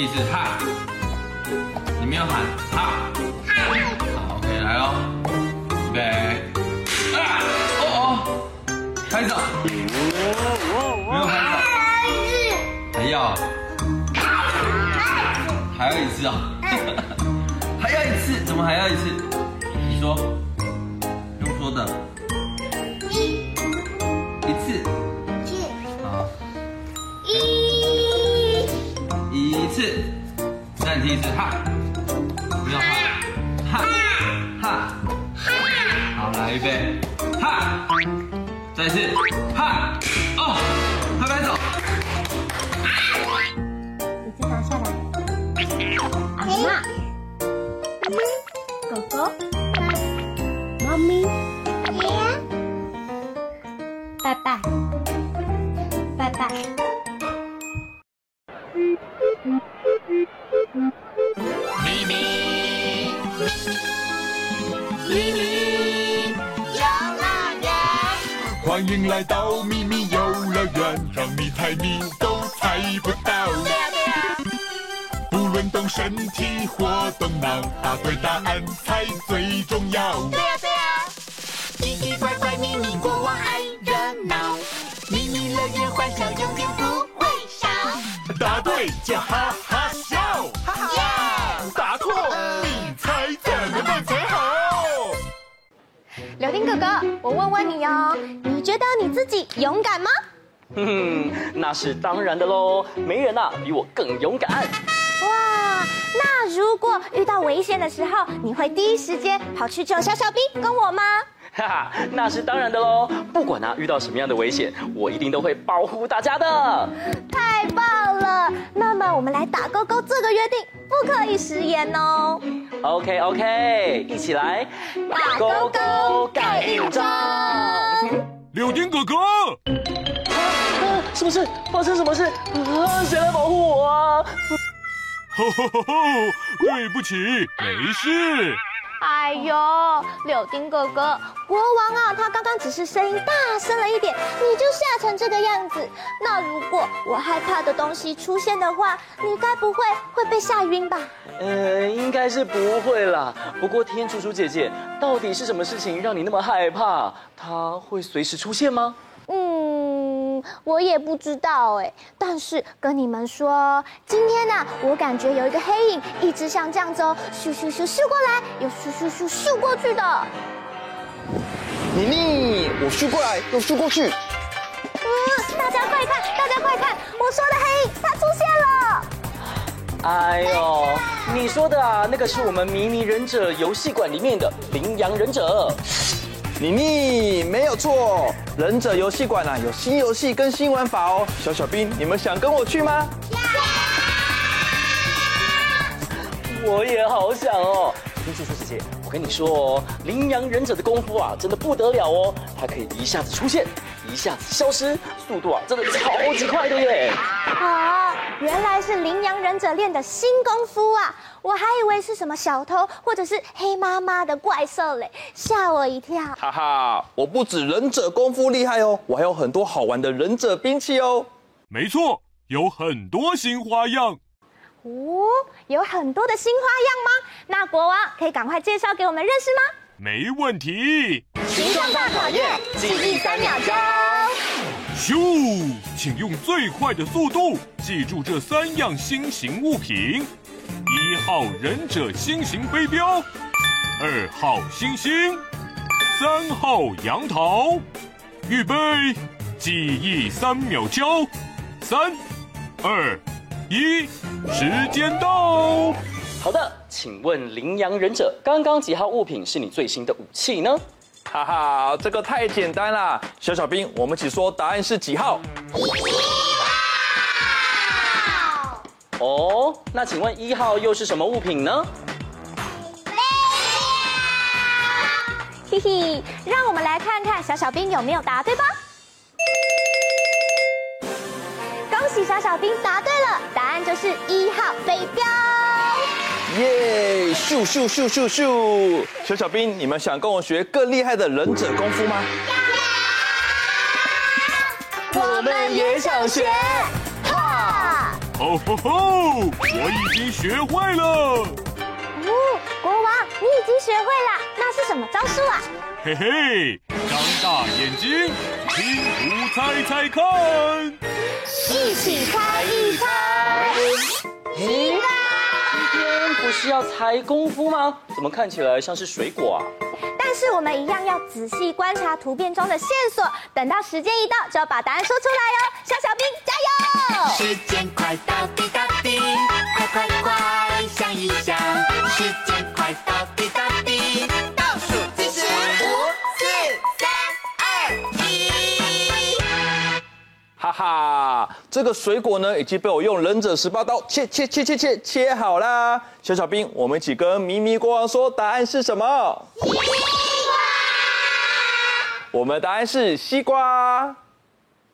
先踢一次哈，你没有喊哈，好，OK，来哦，预备，啊，哦哦，拍手，没有拍手，还要，还要一次啊，还要一次，怎么还要一次？你说，一次哈，不要哈，哈，哈，好，来预备，哈，再一次，哈，哦，拍拍手，椅子拿下来。阿妈，狗狗，猫咪，拜拜，拜拜。迎来到咪咪游乐园，让你猜谜都猜不到。对呀对呀，不论动身体或动脑，答对答案才最重要。对呀对呀，奇奇怪怪咪咪国王爱热闹，咪咪乐园欢笑永远不会少。答对就哈哈笑，哈柳丁哥哥，我问问你哦，你觉得你自己勇敢吗？哼，那是当然的喽，没人呐比我更勇敢。如果遇到危险的时候，你会第一时间跑去救小小兵跟我吗？哈哈，那是当然的喽，不管啊遇到什么样的危险，我一定都会保护大家的。太棒了！那么我们来打勾勾这个约定，不可以食言哦。OK OK，一起来打勾勾盖印章。柳丁哥哥，啊，是不是发生什么事？啊，谁来保护我啊？吼吼吼吼，对不起，没事。哎呦，柳丁哥哥，国王啊，他刚刚只是声音大声了一点，你就吓成这个样子。那如果我害怕的东西出现的话，你该不会会被吓晕吧？呃，应该是不会啦。不过天竺鼠姐姐，到底是什么事情让你那么害怕？它会随时出现吗？嗯，我也不知道哎。但是跟你们说，今天呢、啊，我感觉有一个黑影一直像这样子哦，咻咻咻咻过来，又咻咻咻咻过去的。妮妮，我咻过来又咻过去。嗯，大家快看，大家快看，我说的黑影它出现了。哎呦，你说的啊，那个是我们迷你忍者游戏馆里面的羚羊忍者。妮妮，没有错，忍者游戏馆啊，有新游戏跟新玩法哦。小小兵，你们想跟我去吗？我也好想哦。天竺鼠姐姐，我跟你说哦，羚羊忍者的功夫啊，真的不得了哦，它可以一下子出现，一下子消失，速度啊，真的超级快的耶。啊，原来是羚羊忍者练的新功夫啊！我还以为是什么小偷或者是黑妈妈的怪兽嘞，吓我一跳。哈哈，我不止忍者功夫厉害哦，我还有很多好玩的忍者兵器哦。没错，有很多新花样。哦，有很多的新花样吗？那国王可以赶快介绍给我们认识吗？没问题。行动大考验，记忆三秒钟。咻，请用最快的速度记住这三样新型物品：一号忍者新型飞镖，二号星星，三号杨桃。预备，记忆三秒交，三、二。一，时间到。好的，请问羚羊忍者，刚刚几号物品是你最新的武器呢？哈哈，这个太简单啦。小小兵，我们一起说答案是几号？一号。哦，那请问一号又是什么物品呢？飞镖。嘿嘿，让我们来看看小小兵有没有答对吧。恭喜小小兵答对了，答案就是一号飞镖。耶！咻咻咻咻咻！小小兵，你们想跟我学更厉害的忍者功夫吗？我们也想学。哈！哦吼吼！我已经学会了。哦，国王，你已经学会了，那是什么招数啊？嘿嘿，张大眼睛，拼图猜猜看，一起猜一猜。咦，今天不是要猜功夫吗？怎么看起来像是水果啊？但是我们一样要仔细观察图片中的线索，等到时间一到，就要把答案说出来哦。小小兵，加油！时间快到滴答滴，快快快想一想，哈哈，这个水果呢，已经被我用忍者十八刀切切切切切切好啦。小小兵，我们一起跟咪咪国王说，答案是什么？西瓜。我们的答案是西瓜。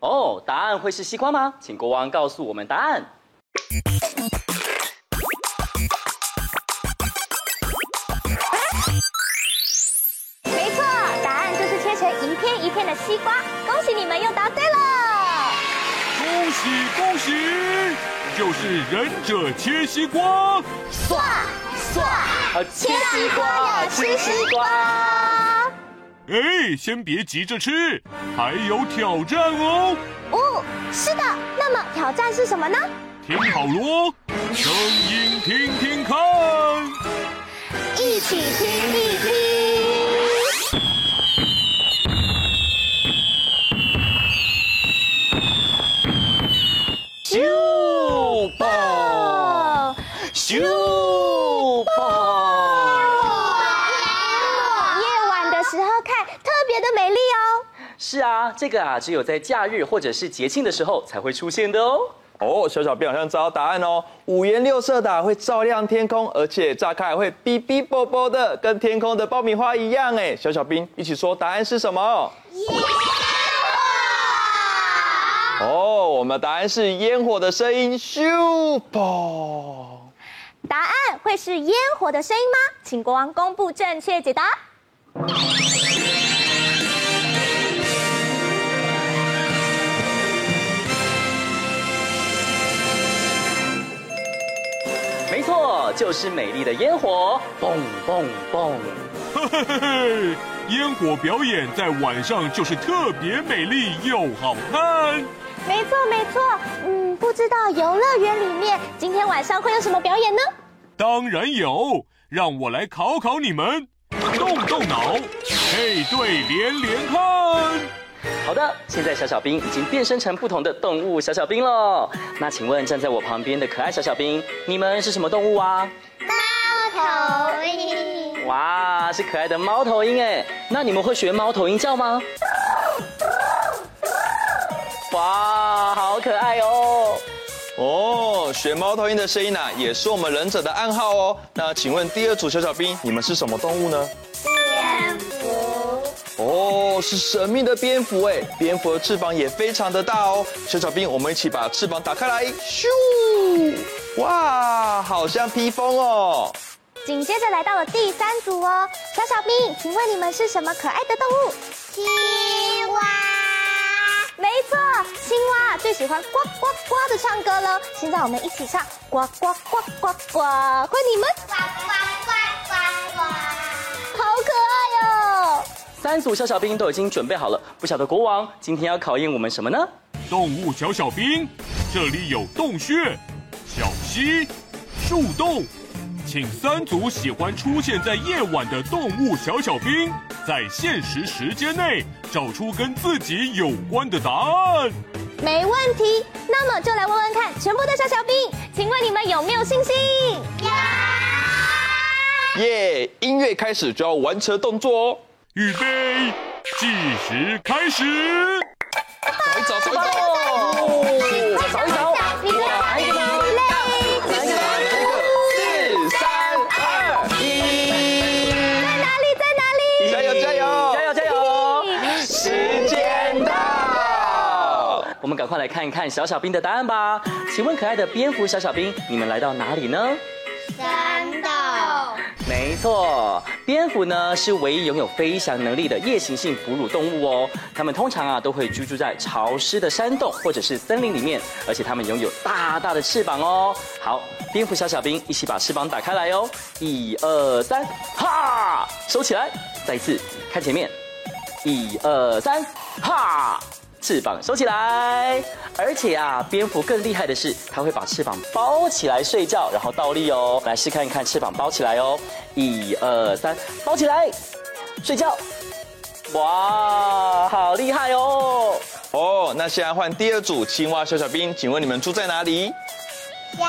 哦，答案会是西瓜吗？请国王告诉我们答案。就是忍者切西瓜。唰唰，切西瓜呀，切西瓜。哎，先别急着吃，还有挑战哦。哦，是的。那么挑战是什么呢？听好了哦，声音听听看，一起听一听。咻爆！咻爆！夜晚的时候看，特别的美丽哦。这个啊，只有在假日或者是节庆的时候才会出现的哦。哦，小小兵好像知道答案哦，五颜六色的会照亮天空，而且炸开会哔哔啵啵的，跟天空的爆米花一样哎。小小兵一起说答案是什么？烟火。哦，我们的答案是烟火的声音，咻爆。答案会是烟火的声音吗？请国王公布正确解答。就是美丽的烟火，嘣嘣嘣！嘿嘿嘿嘿，烟火表演在晚上就是特别美丽又好看。没错没错，嗯，不知道游乐园里面今天晚上会有什么表演呢？当然有，让我来考考你们，动动脑，配对连连看。好的，现在小小兵已经变身成不同的动物小小兵了。那请问站在我旁边的可爱小小兵，你们是什么动物啊？猫头鹰。哇，是可爱的猫头鹰哎。那你们会学猫头鹰叫吗？哇，好可爱哦。哦，学猫头鹰的声音啊，也是我们忍者的暗号哦。那请问第二组小小兵，你们是什么动物呢？哦，是神秘的蝙蝠哎，蝙蝠的翅膀也非常的大哦。小小兵，我们一起把翅膀打开来，咻！哇，好像披风哦。紧接着来到了第三组哦，小小兵，请问你们是什么可爱的动物？青蛙。没错，青蛙最喜欢呱呱呱的唱歌了。现在我们一起唱呱呱呱呱呱，欢迎你们。呱呱呱三组小小兵都已经准备好了，不晓得国王今天要考验我们什么呢？动物小小兵，这里有洞穴、小溪、树洞，请三组喜欢出现在夜晚的动物小小兵，在限时时间内找出跟自己有关的答案。没问题，那么就来问问看，全部的小小兵，请问你们有没有信心？有。耶！音乐开始就要完成动作哦。预备，计时开始。找一找，找一找，找一找，你们哪一个呢？累，四、三、二、一。在哪里？在哪里？加油，加油，加油，加油！时间到，我们赶快来看一看小小兵的答案吧。请问可爱的蝙蝠小小兵，你们来到哪里呢？没错，蝙蝠呢是唯一拥有飞翔能力的夜行性哺乳动物哦。它们通常啊都会居住在潮湿的山洞或者是森林里面，而且它们拥有大大的翅膀哦。好，蝙蝠小小兵一起把翅膀打开来哦。一二三，哈，收起来。再一次，看前面。一二三，哈。翅膀收起来，而且啊，蝙蝠更厉害的是，它会把翅膀包起来睡觉，然后倒立哦。来试看看翅膀包起来哦，一二三，包起来，睡觉。哇，好厉害哦！哦，那现在换第二组青蛙小小兵，请问你们住在哪里？小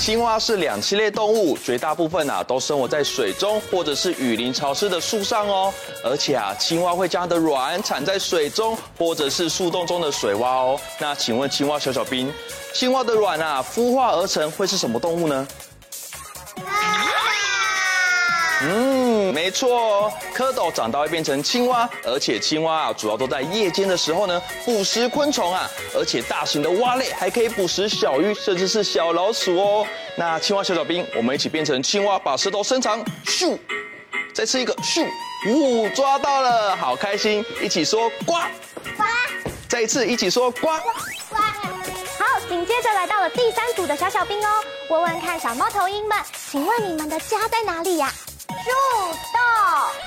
青蛙是两栖类动物，绝大部分啊都生活在水中或者是雨林潮湿的树上哦。而且啊，青蛙会将它的卵产在水中或者是树洞中的水洼哦。那请问青蛙小小兵，青蛙的卵啊孵化而成会是什么动物呢？嗯，没错哦，蝌蚪长大会变成青蛙，而且青蛙啊，主要都在夜间的时候呢捕食昆虫啊，而且大型的蛙类还可以捕食小鱼，甚至是小老鼠哦。那青蛙小小兵，我们一起变成青蛙，把舌头伸长，咻，再吃一个，咻，呜，抓到了，好开心，一起说呱呱，再一次一起说呱呱。好，紧接着来到了第三组的小小兵哦，问问看小猫头鹰们，请问你们的家在哪里呀？树洞，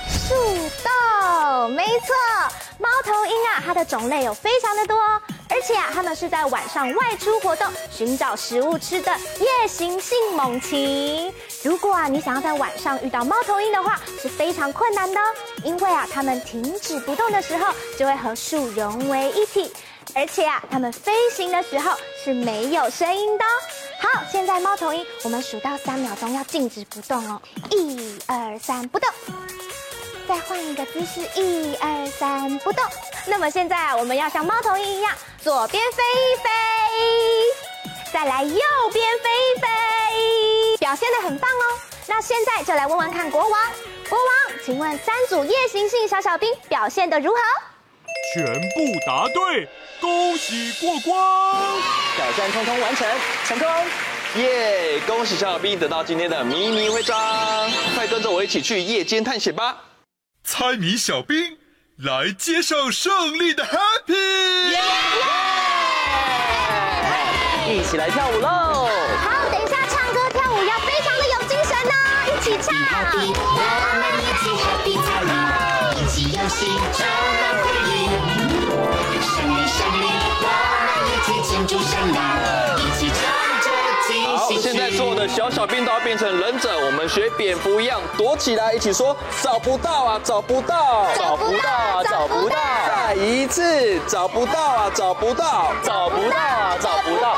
树洞，没错，猫头鹰啊，它的种类有非常的多哦，而且啊，它们是在晚上外出活动，寻找食物吃的夜行性猛禽。如果啊，你想要在晚上遇到猫头鹰的话，是非常困难的，因为啊，它们停止不动的时候，就会和树融为一体，而且啊，它们飞行的时候是没有声音的哦。好，现在猫头鹰，我们数到三秒钟要静止不动哦，一二三，不动。再换一个姿势，一二三，不动。那么现在，我们要像猫头鹰一样，左边飞一飞，再来右边飞一飞，表现的很棒哦。那现在就来问问看国王，国王，请问三组夜行性小小兵表现的如何？全部答对，恭喜过关！挑战通通完成，成功！耶！恭喜小小兵得到今天的迷你徽章，快跟着我一起去夜间探险吧！猜谜小兵来接受胜利的 Happy！耶！一起来跳舞喽！好，等一下唱歌跳舞要非常的有精神哦，一起唱！我们一起 Happy 才好，一起游戏就能回忆，胜利胜利，我们一起庆祝胜利，一起唱着进行曲。好，现在所有的小小兵都要变成忍者，我们学蝙蝠一样躲起来，一起说找不到啊，找不到，找不到啊，找不到。再一次，找不到啊，找不到，找不到啊，找不到。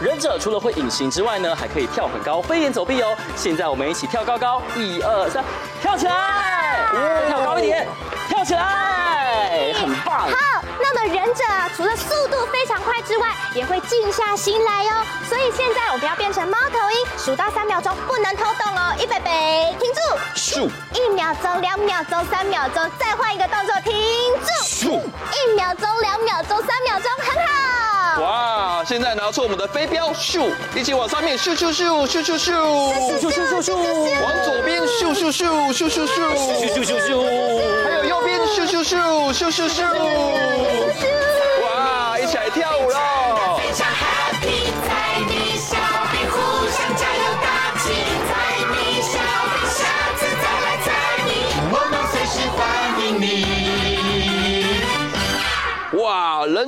好，忍者除了会隐形之外呢，还可以跳很高，飞檐走壁哦。现在我们一起跳高高，一二三，跳起来！跳高一点，跳起来，很棒。好，那么忍者啊，除了速度非常快之外，也会静下心来哦。所以现在我们要变成猫头鹰，数到三秒钟不能偷动哦。预备备，停住！咻！一秒钟，两秒钟，三秒钟，再换一个动作，停住！咻！一秒钟，两秒钟，三秒钟，很好。哇！现在拿出我们的飞镖，咻！一起往上面咻咻咻咻咻咻咻咻咻咻，往左边咻咻咻咻咻咻咻咻咻咻，还有右边咻咻咻咻咻咻。哇！一起来跳舞喽！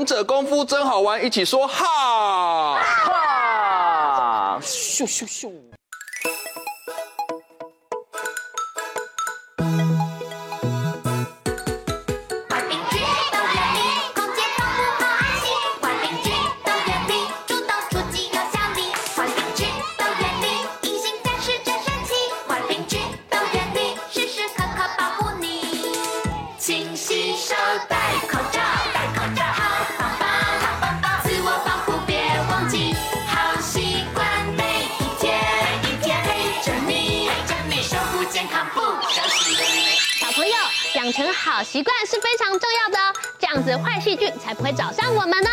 忍者功夫真好玩，一起说哈！哈！咻咻咻。坏邻居成好习惯是非常重要的哦，这样子坏细菌才不会找上我们呢。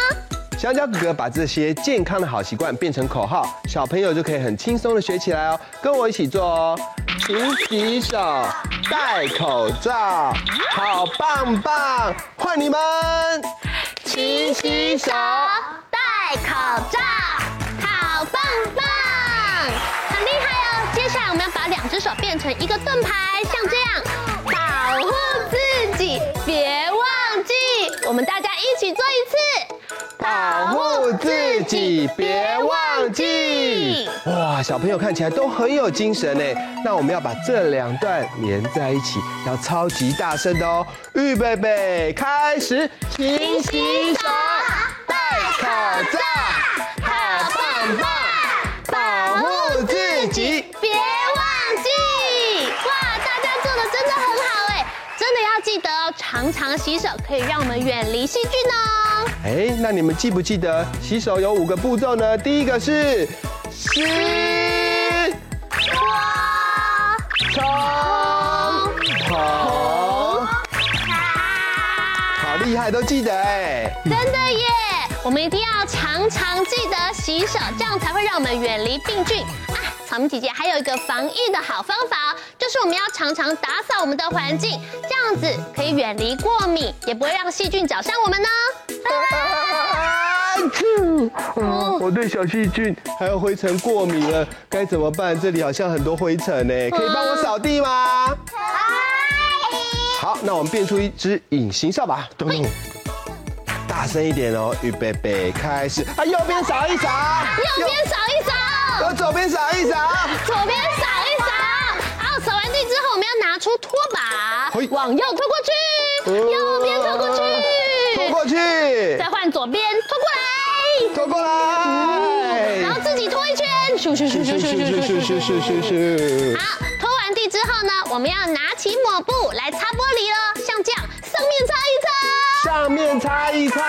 香蕉哥哥把这些健康的好习惯变成口号，小朋友就可以很轻松的学起来哦。跟我一起做哦。勤洗手，戴口罩，好棒棒！换你们，勤洗手，戴口罩，好棒棒，很厉害哦！接下来我们要把两只手变成一个盾牌，像这样，别忘记。我们大家一起做一次。保护自己，别忘记。哇，小朋友看起来都很有精神呢。那我们要把这两段连在一起，要超级大声的哦。预备备，开始，勤洗手，戴口罩，常常洗手可以让我们远离细菌哦。哎，那你们记不记得洗手有五个步骤呢？第一个是湿、搓、冲、捧，好厉害，都记得哎！真的耶！我们一定要常常记得洗手，这样才会让我们远离病菌啊！草莓姐姐还有一个防疫的好方法，就是我们要常常打扫我们的环境，这样子可以远离过敏，也不会让细菌找上我们呢。嗯，我对小细菌还有灰尘过敏了，该怎么办？这里好像很多灰尘呢，可以帮我扫地吗？好，那我们变出一只隐形扫把，咚。咚，大声一点哦，预备备，开始，啊，右边扫一扫，右边扫一扫，我左边扫一扫，左边往右拖过去，右边拖过去，拖过去，再换左边拖过来。拖过来，然后自己拖一圈，咻咻咻咻咻咻咻咻咻咻咻。好，拖完地之后呢，我们要拿起抹布来擦玻璃了，像这样，上面擦一擦，上面擦一擦，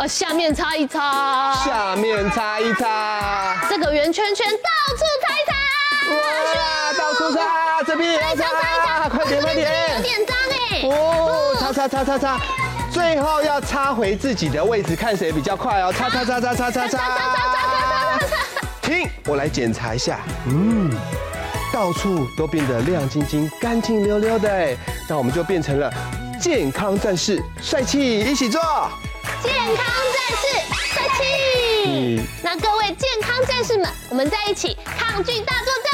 呃，下面擦一擦，下面擦一擦，这个圆圈圈到处擦一擦，哇，到处擦，这边也要擦，快点快点，哦，擦擦擦擦擦。最后要擦回自己的位置，看谁比较快哦！擦擦擦擦擦擦擦擦擦！停，我来检查一下。嗯，到处都变得亮晶晶、干净溜溜的哎，那我们就变成了健康战士，帅气！一起做健康战士，帅气！嗯，那各位健康战士们，我们在一起抗菌大作战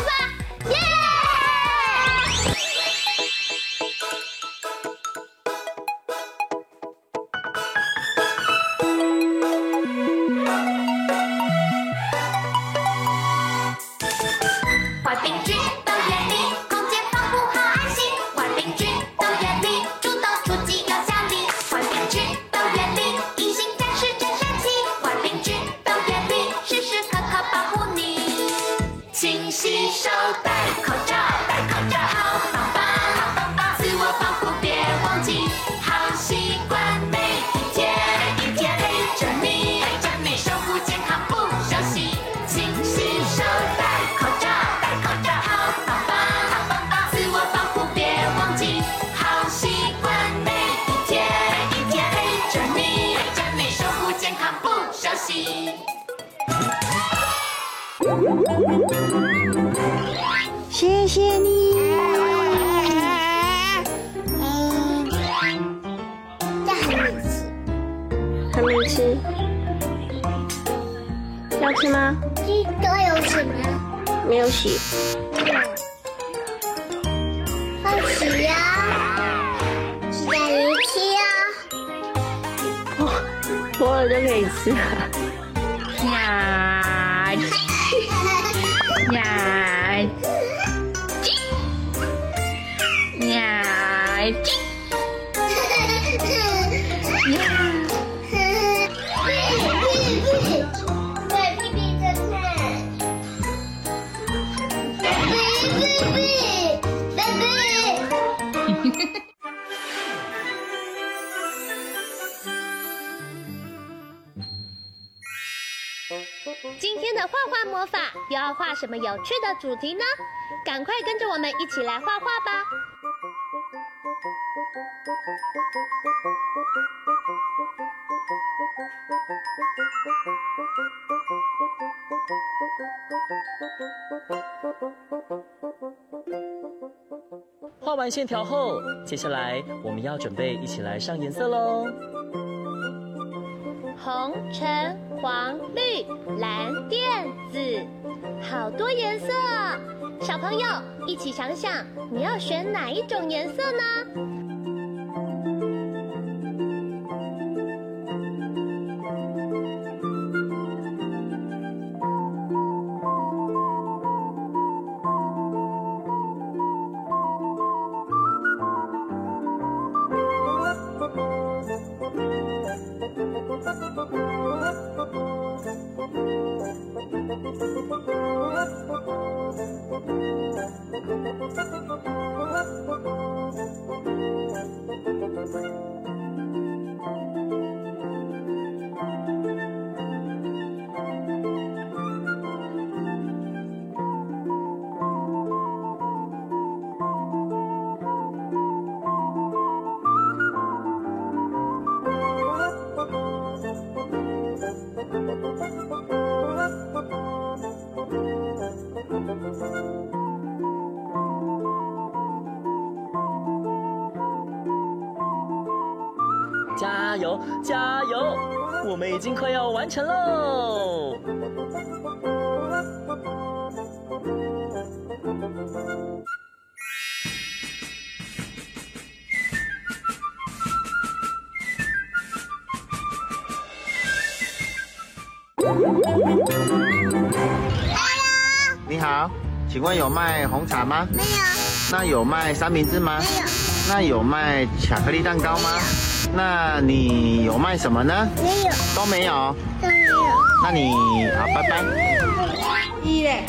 洗手带。要吃吗？这都有洗吗？没有洗。放洗呀，洗在一起啊。哦，剥了就可以吃了。呀，呀，呀，今天的画画魔法又要画什么有趣的主题呢？赶快跟着我们一起来画画吧！画完线条后，接下来我们要准备一起来上颜色喽。红、橙、黄、绿、蓝、靛、紫，好多颜色！小朋友一起想想，你要选哪一种颜色呢？加油，我们已经快要完成喽。你好，请问有卖红茶吗？没有。那有卖三明治吗？没有。那有卖巧克力蛋糕吗？那你有卖什么呢？没有。都没有。都没有。那你好，拜拜。一嘞。